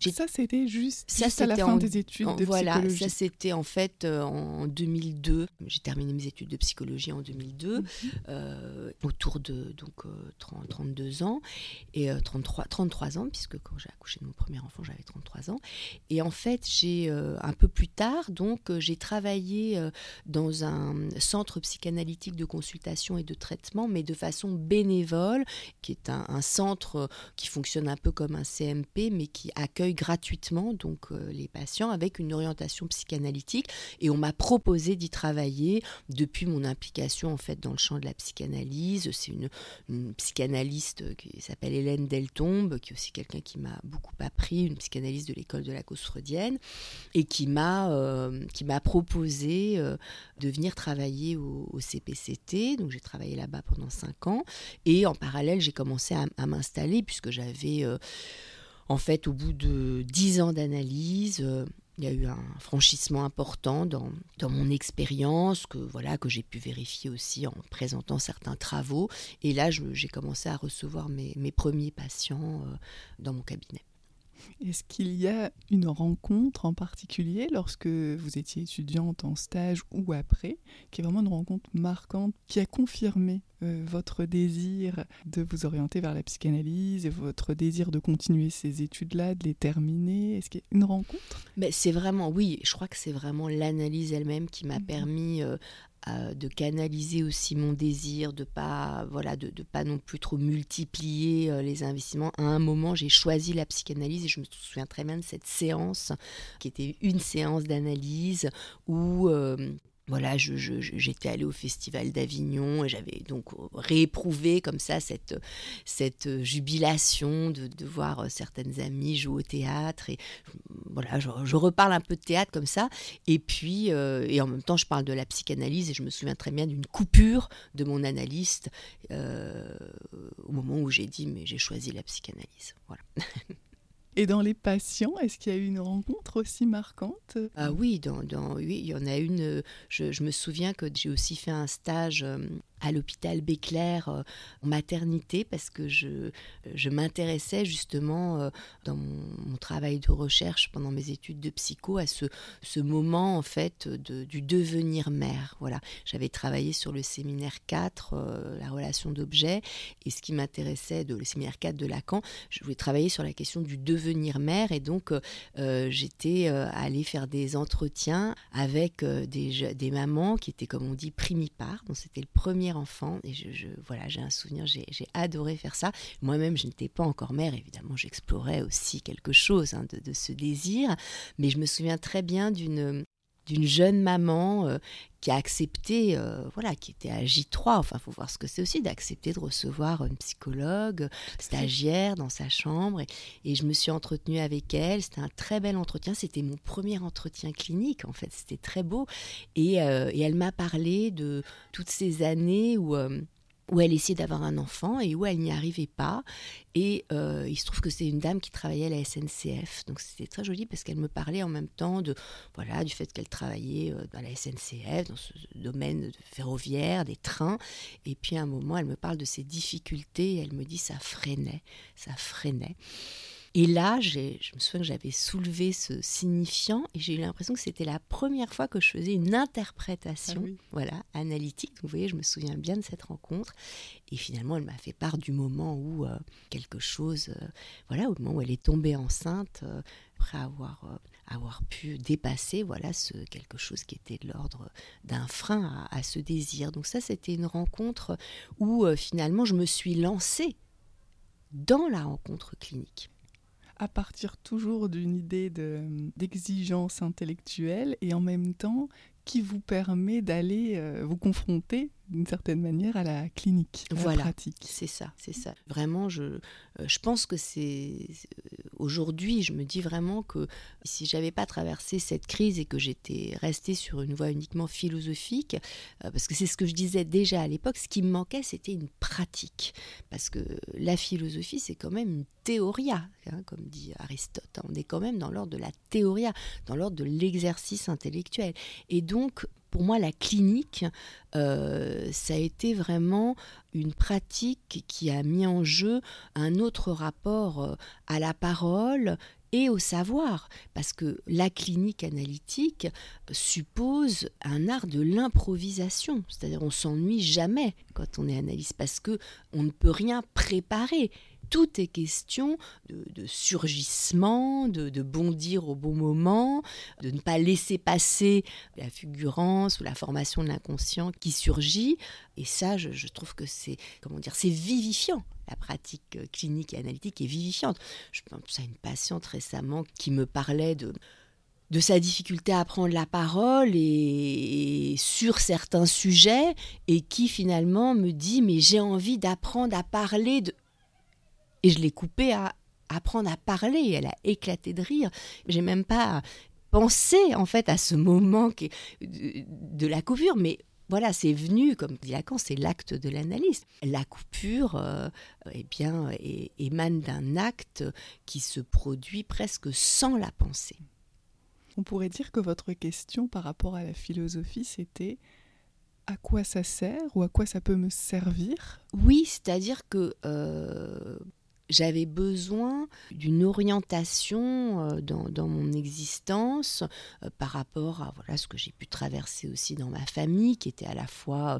Ça, c'était juste, ça, à la fin des études de voilà, psychologie. ça, c'était en fait euh, en 2002. J'ai terminé mes études de psychologie en 2002, mhm. euh, autour de donc, 32 euh, ans, et 33, 33 ans, puisque quand j'ai accouché de mon premier enfant, j'avais 33 ans. Et en fait, j'ai un peu plus tard, donc, j'ai travaillé dans un centre psychanalytique de consultation et de traitement, mais de façon bénévole, qui est un, un centre qui fonctionne un peu comme un CMP, mais qui accueille gratuitement donc euh, les patients avec une orientation psychanalytique et on m'a proposé d'y travailler depuis mon implication en fait dans le champ de la psychanalyse. C'est une, psychanalyste qui s'appelle Hélène Deltombe, qui est aussi quelqu'un qui m'a beaucoup appris, une psychanalyste de l'école de la cause freudienne et qui m'a euh, qui m'a proposé euh, de venir travailler au, CPCT. Donc j'ai travaillé là-bas pendant cinq ans et en parallèle j'ai commencé à, à m'installer puisque j'avais en fait, au bout de dix ans d'analyse, euh, il y a eu un franchissement important dans, mon expérience que voilà que j'ai pu vérifier aussi en présentant certains travaux. Et là, j'ai commencé à recevoir mes, premiers patients euh, dans mon cabinet. Est-ce qu'il y a une rencontre en particulier lorsque vous étiez étudiante en stage ou après, qui est vraiment une rencontre marquante, qui a confirmé euh, votre désir de vous orienter vers la psychanalyse et votre désir de continuer ces études-là, de les terminer? Est-ce qu'il y a une rencontre? Mais C'est vraiment, oui, je crois que c'est vraiment l'analyse elle-même qui m'a mhm. permis euh, de canaliser aussi mon désir, de pas voilà, de, de pas non plus trop multiplier euh, les investissements. À un moment, j'ai choisi la psychanalyse et je me souviens très bien de cette séance qui était une séance d'analyse où euh, voilà, j'étais allée au Festival d'Avignon et j'avais donc rééprouvé comme ça cette, cette jubilation de, de voir certaines amies jouer au théâtre. Et voilà, je, reparle un peu de théâtre comme ça. Et puis, euh, et en même temps, je parle de la psychanalyse et je me souviens très bien d'une coupure de mon analyste euh, au moment où j'ai dit, mais j'ai choisi la psychanalyse. Voilà. Et dans les patients, est-ce qu'il y a eu une rencontre aussi marquante? Ah oui, dans, dans, oui, il y en a une. Je, je me souviens que j'ai aussi fait un stage euh, à l'hôpital Béclair euh, maternité parce que je, je m'intéressais justement euh, dans mon, travail de recherche pendant mes études de psycho à ce, ce moment en fait de, du devenir mère. Voilà, j'avais travaillé sur le séminaire 4, euh, la relation d'objet, et ce qui m'intéressait de le séminaire 4 de Lacan, je voulais travailler sur la question du devenir mère et donc j'étais allée faire des entretiens avec des, des mamans qui étaient comme on dit primipares, donc c'était le premier enfant et je, voilà, j'ai un souvenir, j'ai adoré faire ça. Moi-même, je n'étais pas encore mère, évidemment, j'explorais aussi quelque chose hein, de, ce désir, mais je me souviens très bien d'une d'une jeune maman euh, qui a accepté, euh, voilà, qui était à J3, enfin, il faut voir ce que c'est aussi d'accepter de recevoir une psychologue stagiaire dans sa chambre. Et, et je me suis entretenue avec elle. C'était un très bel entretien. C'était mon premier entretien clinique, en fait. C'était très beau. Et, euh, et elle m'a parlé de toutes ces années où où elle essayait d'avoir un enfant et où elle n'y arrivait pas. Et euh, il se trouve que c'est une dame qui travaillait à la SNCF. Donc c'était très joli parce qu'elle me parlait en même temps de, voilà, du fait qu'elle travaillait euh, dans la SNCF, dans ce domaine ferroviaire, des trains. Et puis à un moment, elle me parle de ses difficultés et elle me dit ça freinait, ça freinait. Et là, je me souviens que j'avais soulevé ce signifiant et j'ai eu l'impression que c'était la première fois que je faisais une interprétation ah voilà, analytique. vous voyez, je me souviens bien de cette rencontre. Et finalement, elle m'a fait part du moment où euh, quelque chose, euh, voilà, au moment où elle est tombée enceinte, euh, après avoir, avoir pu dépasser voilà, ce quelque chose qui était de l'ordre d'un frein à, à, ce désir. Donc ça, c'était une rencontre où finalement, je me suis lancée dans la rencontre clinique à partir toujours d'une idée d'exigence intellectuelle et en même temps qui vous permet d'aller euh, vous confronter d'une certaine manière à la clinique, à voilà, la pratique. C'est ça, c'est ça. Vraiment, je, euh, je pense que c'est euh, aujourd'hui, je me dis vraiment que si j'avais pas traversé cette crise et que j'étais restée sur une voie uniquement philosophique, parce que c'est ce que je disais déjà à l'époque, ce qui me manquait, c'était une pratique, parce que la philosophie, c'est quand même une théoria, hein, comme dit Aristote. On est quand même dans l'ordre de la théoria, dans l'ordre de l'exercice intellectuel, et donc, pour moi, la clinique, euh, ça a été vraiment une pratique qui a mis en jeu un autre rapport euh, à la parole et au savoir, parce que la clinique analytique suppose un art de l'improvisation, c'est-à-dire on s'ennuie jamais quand on est analyste, parce que on ne peut rien préparer tout est question de, surgissement, de, bondir au bon moment, de ne pas laisser passer la fulgurance ou la formation de l'inconscient qui surgit. Et ça, je, trouve que c'est comment dire, c'est vivifiant. La pratique clinique et analytique est vivifiante. Je pense à une patiente récemment qui me parlait de de sa difficulté à prendre la parole et, sur certains sujets et qui finalement me dit mais j'ai envie d'apprendre à parler de et je l'ai coupée à apprendre à parler. Elle a éclaté de rire. J'ai même pas pensé en fait à ce moment de la coupure, mais voilà, c'est venu, comme dit Lacan, c'est l'acte de l'analyse. La coupure, euh, eh bien, émane d'un acte qui se produit presque sans la pensée. On pourrait dire que votre question par rapport à la philosophie, c'était à quoi ça sert ou à quoi ça peut me servir? Oui, c'est-à-dire que euh, j'avais besoin d'une orientation euh, dans, mon existence euh, par rapport à voilà, ce que j'ai pu traverser aussi dans ma famille, qui était à la fois euh,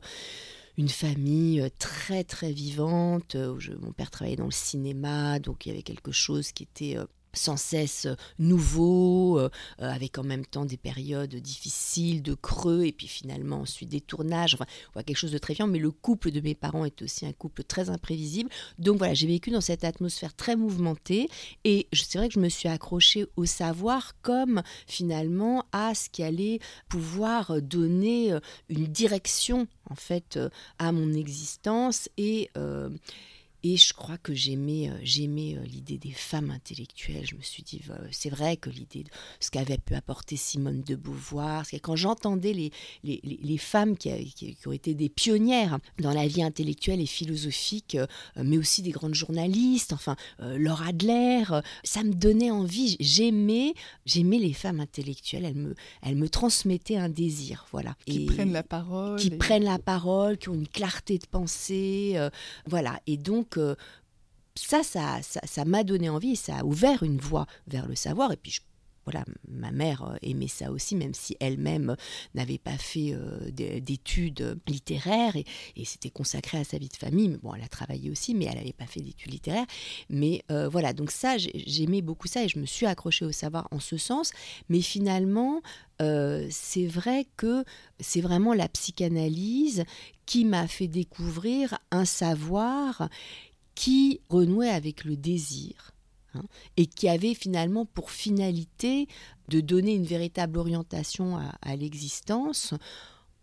une famille très très vivante. mon père travaillait dans le cinéma, donc il y avait quelque chose qui était sans cesse nouveau, euh, euh, avec en même temps des périodes difficiles, de creux, et puis finalement ensuite des tournages. Enfin, voit quelque chose de très bien, mais le couple de mes parents est aussi un couple très imprévisible. Donc voilà, j'ai vécu dans cette atmosphère très mouvementée, et c'est vrai que je me suis accrochée au savoir comme finalement à ce qui allait pouvoir donner euh, une direction en fait à mon existence et Et je crois que j'aimais, j'aimais l'idée des femmes intellectuelles. Je me suis dit, c'est vrai que l'idée de ce qu'avait pu apporter Simone de Beauvoir, quand j'entendais les, les, les, femmes qui, qui, ont été des pionnières dans la vie intellectuelle et philosophique, mais aussi des grandes journalistes, enfin, Laura Adler, ça me donnait envie. J'aimais, j'aimais les femmes intellectuelles. Elles me, elles me transmettaient un désir, voilà. Qui prennent la parole. Qui prennent la parole, qui ont une clarté de pensée, euh, voilà. Et donc. Ça, ça, ça, m'a donné envie, ça a ouvert une voie vers le savoir. Et puis, voilà, ma mère euh, aimait ça aussi, même si elle-même n'avait pas fait euh, d'études littéraires et, s'était consacrée à sa vie de famille. Mais bon, elle a travaillé aussi, mais elle n'avait pas fait d'études littéraires. Mais euh, voilà, donc ça, j'aimais beaucoup ça et je me suis accrochée au savoir en ce sens. Mais finalement, c'est vrai que c'est vraiment la psychanalyse qui m'a fait découvrir un savoir qui renouait avec le désir Hein, et qui avait finalement pour finalité de donner une véritable orientation à, l'existence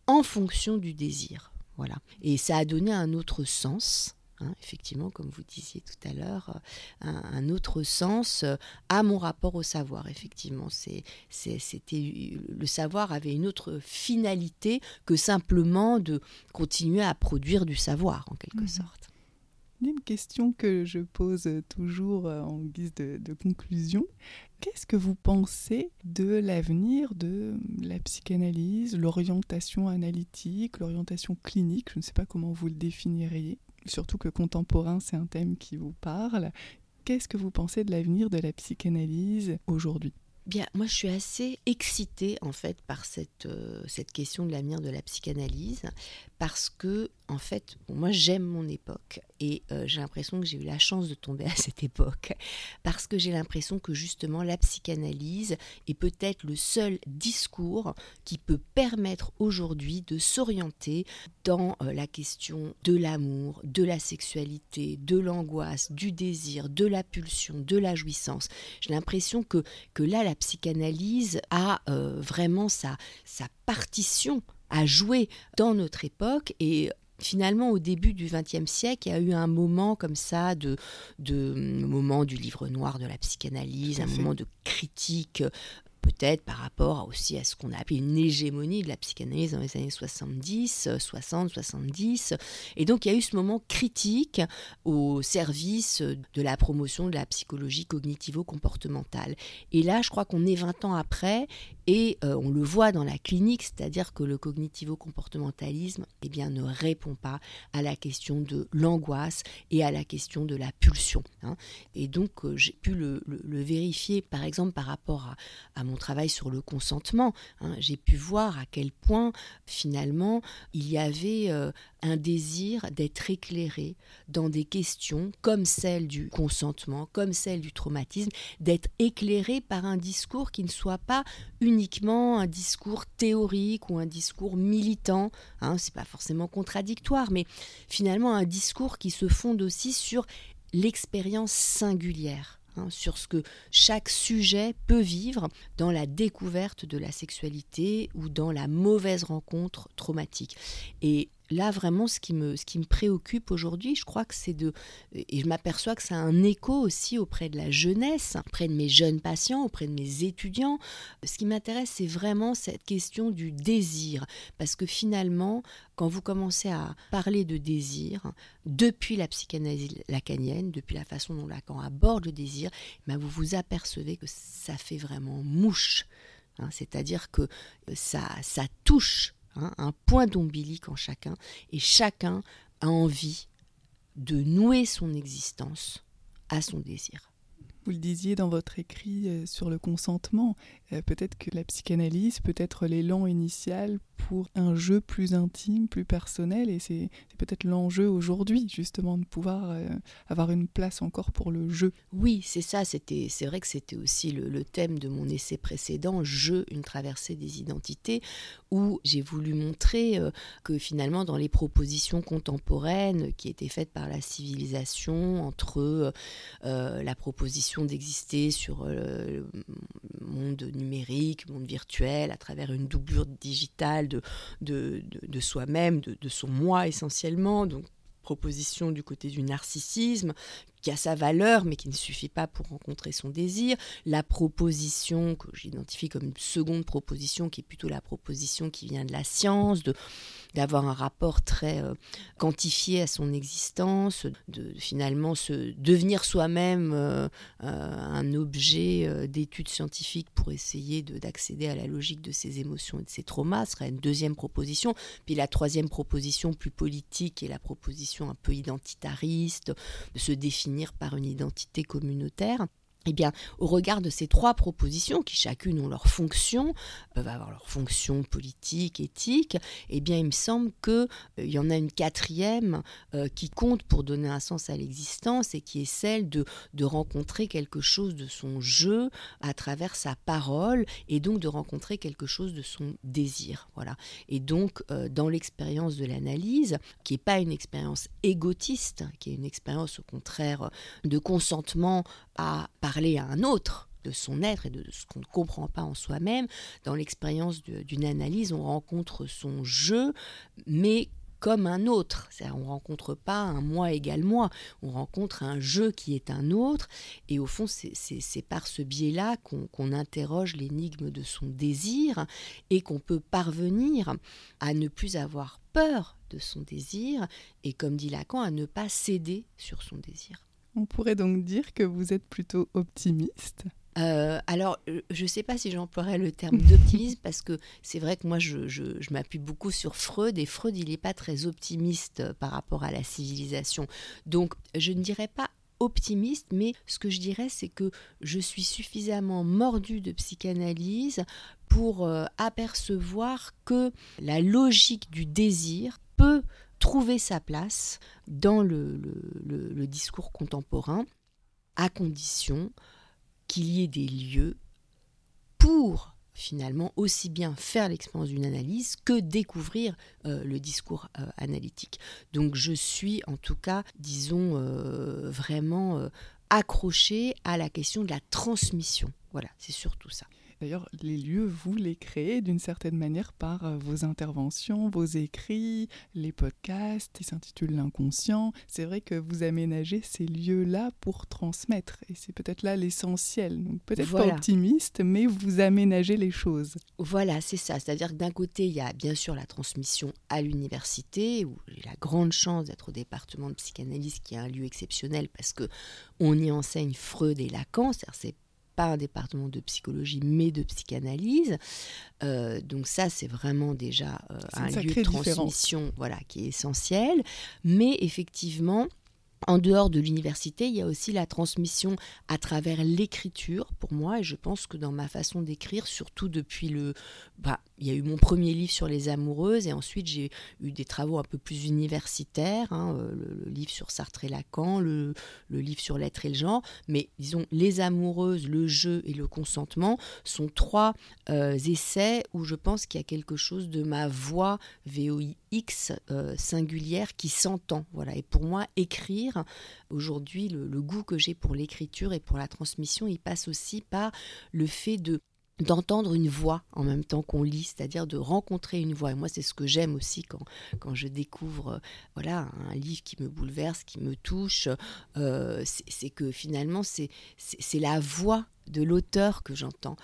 en fonction du désir. Voilà. Et ça a donné un autre sens. Hein, effectivement, comme vous disiez tout à l'heure, un, autre sens à mon rapport au savoir. Effectivement, c'est, c'était le savoir avait une autre finalité que simplement de continuer à produire du savoir, en quelque mmh. sorte. Une question que je pose toujours euh, en guise de, conclusion. Qu'est-ce que vous pensez de l'avenir de la psychanalyse, l'orientation analytique, l'orientation clinique? Je ne sais pas comment vous le définiriez. Surtout que contemporain, c'est un thème qui vous parle. Qu'est-ce que vous pensez de l'avenir de la psychanalyse aujourd'hui? Bien, moi je suis assez excitée en fait par cette, euh, cette question de l'avenir de la psychanalyse parce que en fait, moi j'aime mon époque et euh, j'ai l'impression que j'ai eu la chance de tomber à cette époque parce que j'ai l'impression que justement la psychanalyse est peut-être le seul discours qui peut permettre aujourd'hui de s'orienter dans euh, la question de l'amour, de la sexualité, de l'angoisse, du désir, de la pulsion, de la jouissance. J'ai l'impression que, que là, la psychanalyse a euh, vraiment sa, sa partition à jouer dans notre époque et finalement, au début du XXe siècle, il y a eu un moment comme ça, de, de moment du livre noir de la psychanalyse, un moment de critique peut-être par rapport aussi à ce qu'on a appelé une hégémonie de la psychanalyse dans les années 70, 60, 70. Et donc il y a eu ce moment critique au service de la promotion de la psychologie cognitivo-comportementale. Et là, je crois qu'on est 20 ans après et euh, on le voit dans la clinique, c'est-à-dire que le cognitivo-comportementalisme eh bien, ne répond pas à la question de l'angoisse et à la question de la pulsion. Hein. Et donc euh, j'ai pu le, vérifier par exemple par rapport à, à mon travail sur le consentement, hein, j'ai pu voir à quel point finalement il y avait euh, un désir d'être éclairé dans des questions comme celle du consentement, comme celle du traumatisme, d'être éclairé par un discours qui ne soit pas uniquement un discours théorique ou un discours militant. Hein, c'est pas forcément contradictoire, mais finalement un discours qui se fonde aussi sur l'expérience singulière Hein, sur ce que chaque sujet peut vivre dans la découverte de la sexualité ou dans la mauvaise rencontre traumatique. Et là vraiment ce qui me, ce qui me préoccupe aujourd'hui, je crois que c'est de... Et je m'aperçois que ça a un écho aussi auprès de la jeunesse, auprès de mes jeunes patients, auprès de mes étudiants. Ce qui m'intéresse, c'est vraiment cette question du désir. Parce que finalement, quand vous commencez à parler de désir, depuis la psychanalyse lacanienne, depuis la façon dont Lacan aborde le désir, ben vous vous apercevez que ça fait vraiment mouche. Hein. C'est-à-dire que ça, ça touche Hein, un point d'ombilique en chacun, et chacun a envie de nouer son existence à son désir. Vous le disiez dans votre écrit euh, sur le consentement, peut-être que la psychanalyse peut être l'élan initial pour un jeu plus intime, plus personnel, et c'est peut-être l'enjeu aujourd'hui, justement, de pouvoir euh, avoir une place encore pour le jeu. Oui, c'est ça, c'est vrai que c'était aussi le, thème de mon essai précédent, Jeu, une traversée des identités, où j'ai voulu montrer euh, que finalement, dans les propositions contemporaines qui étaient faites par la civilisation, entre la proposition d'exister sur le monde numérique, monde virtuel, à travers une doublure digitale de, de, de, soi-même, de, de, son moi essentiellement. Donc proposition du côté du narcissisme, qui a sa valeur, mais qui ne suffit pas pour rencontrer son désir. La proposition que j'identifie comme une seconde proposition, qui est plutôt la proposition qui vient de la science, de d'avoir un rapport très euh, quantifié à son existence, de, finalement se devenir soi-même euh, euh, un objet d'études scientifiques pour essayer d'accéder à la logique de ses émotions et de ses traumas, serait une deuxième proposition. Puis la troisième proposition plus politique est la proposition un peu identitariste, de se définir par une identité communautaire. Eh bien, au regard de ces trois propositions, qui chacune ont leur fonction, peuvent avoir leur fonction politique, éthique, eh bien, il me semble qu'il euh, y en a une quatrième euh, qui compte pour donner un sens à l'existence et qui est celle de, de rencontrer quelque chose de son jeu à travers sa parole et donc de rencontrer quelque chose de son désir. Voilà. Et donc, euh, dans l'expérience de l'analyse, qui n'est pas une expérience égotiste, qui est une expérience au contraire de consentement à parler à un autre de son être et de ce qu'on ne comprend pas en soi-même. Dans l'expérience d'une analyse, on rencontre son jeu, mais comme un autre. On ne rencontre pas un moi égal moi, on rencontre un jeu qui est un autre. Et au fond, c'est par ce biais-là qu'on interroge l'énigme de son désir et qu'on peut parvenir à ne plus avoir peur de son désir et, comme dit Lacan, à ne pas céder sur son désir. On pourrait donc dire que vous êtes plutôt optimiste. Euh, alors, euh, je ne sais pas si j'emploierais le terme d'optimisme parce que c'est vrai que moi, je, m'appuie beaucoup sur Freud et Freud, il n'est pas très optimiste euh, par rapport à la civilisation. Donc, je ne dirais pas optimiste, mais ce que je dirais, c'est que je suis suffisamment mordu de psychanalyse pour apercevoir que la logique du désir peut trouver sa place dans le, discours contemporain, à condition qu'il y ait des lieux pour finalement aussi bien faire l'expérience d'une analyse que découvrir euh, le discours euh, analytique. Donc je suis en tout cas, disons, euh, vraiment accroché à la question de la transmission. Voilà, c'est surtout ça. D'ailleurs, les lieux, vous les créez d'une certaine manière par euh, vos interventions, vos écrits, les podcasts qui s'intitulent L'inconscient. C'est vrai que vous aménagez ces lieux-là pour transmettre. Et c'est peut-être là l'essentiel. Donc peut-être pas optimiste, mais vous aménagez les choses. Voilà, c'est ça. C'est-à-dire que d'un côté, il y a bien sûr la transmission à l'université, où j'ai la grande chance d'être au département de psychanalyse, qui est un lieu exceptionnel parce que on y enseigne Freud et Lacan. C'est pas un département de psychologie, mais de psychanalyse. Euh, donc ça, c'est vraiment déjà euh, un lieu de transmission voilà, qui est essentiel. Mais effectivement, en dehors de l'université, il y a aussi la transmission à travers l'écriture pour moi, et je pense que dans ma façon d'écrire, surtout depuis le... Bah, il y a eu mon premier livre sur les amoureuses, et ensuite j'ai eu des travaux un peu plus universitaires, hein, euh, le, livre sur Sartre et Lacan, le, livre sur l'être et le genre, mais disons, les amoureuses, le jeu et le consentement sont trois euh, essais où je pense qu'il y a quelque chose de ma voix VOIX euh, singulière qui s'entend. Voilà. Et pour moi, écrire, Aujourd'hui, le, goût que j'ai pour l'écriture et pour la transmission, il passe aussi par le fait de d'entendre une voix en même temps qu'on lit, c'est-à-dire de rencontrer une voix. Et moi, c'est ce que j'aime aussi quand, quand je découvre voilà, un livre qui me bouleverse, qui me touche. Euh, c'est que finalement, c'est la voix de l'auteur que j'entends.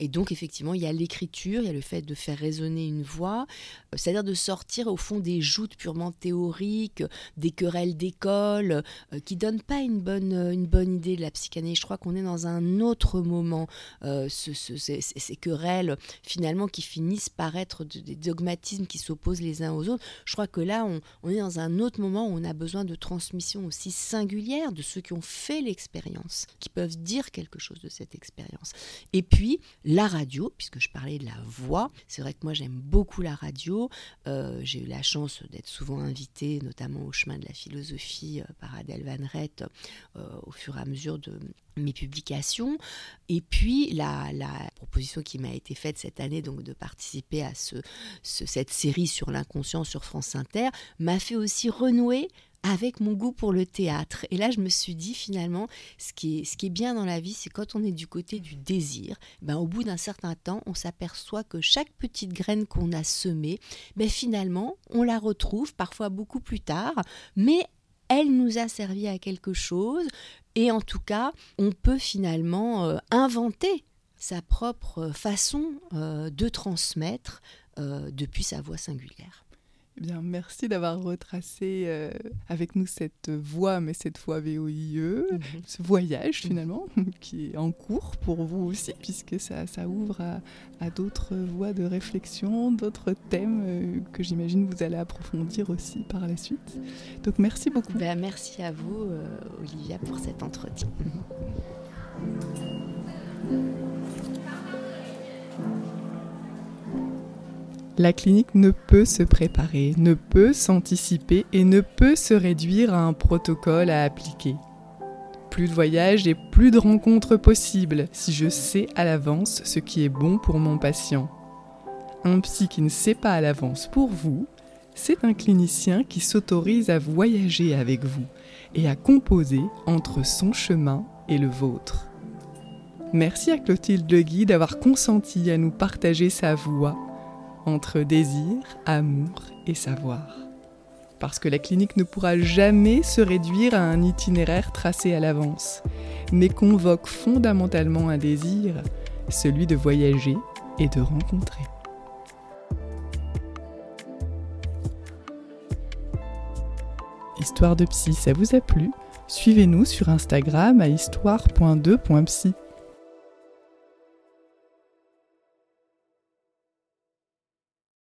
Et donc, effectivement, il y a l'écriture, il y a le fait de faire résonner une voix, euh, c'est-à-dire de sortir au fond des joutes purement théoriques, des querelles d'école, euh, qui donnent pas une bonne, euh, une bonne idée de la psychanalyse. Je crois qu'on est dans un autre moment. ces, querelles, finalement, qui finissent par être des dogmatismes qui s'opposent les uns aux autres. Je crois que là, on, est dans un autre moment où on a besoin de transmission aussi singulière de ceux qui ont fait l'expérience, qui peuvent dire quelque chose de cette expérience. Et puis, la radio, puisque je parlais de la voix. C'est vrai que moi j'aime beaucoup la radio. Euh, j'ai eu la chance d'être souvent invitée, notamment au chemin de la philosophie euh, par Adèle Van Rett, euh, au fur et à mesure de mes publications. Et puis la, proposition qui m'a été faite cette année, donc de participer à ce, cette série sur l'inconscient sur France Inter, m'a fait aussi renouer avec mon goût pour le théâtre. Et là, je me suis dit finalement, ce qui est, bien dans la vie, c'est quand on est du côté du désir, ben, au bout d'un certain temps, on s'aperçoit que chaque petite graine qu'on a semée, ben, finalement, on la retrouve parfois beaucoup plus tard, mais elle nous a servi à quelque chose. Et en tout cas, on peut finalement euh, inventer sa propre façon euh, de transmettre euh, depuis sa voix singulière. Eh bien, merci d'avoir retracé euh, avec nous cette voie, mais cette fois VOIE, mhm. ce voyage finalement, qui est en cours pour vous aussi, puisque ça, ça ouvre à, d'autres voies de réflexion, d'autres thèmes euh, que j'imagine vous allez approfondir aussi par la suite. Donc merci beaucoup. Ben, merci à vous, Olivia, pour cet entretien. La clinique ne peut se préparer, ne peut s'anticiper et ne peut se réduire à un protocole à appliquer. Plus de voyages et plus de rencontres possibles si je sais à l'avance ce qui est bon pour mon patient. Un psy qui ne sait pas à l'avance pour vous, c'est un clinicien qui s'autorise à voyager avec vous et à composer entre son chemin et le vôtre. Merci à Clotilde Legui d'avoir consenti à nous partager sa voix entre désir, amour et savoir. Parce que la clinique ne pourra jamais se réduire à un itinéraire tracé à l'avance, mais convoque fondamentalement un désir, celui de voyager et de rencontrer. Histoire de psy, ça vous a plu? Suivez-nous sur Instagram à histoire.2.psy.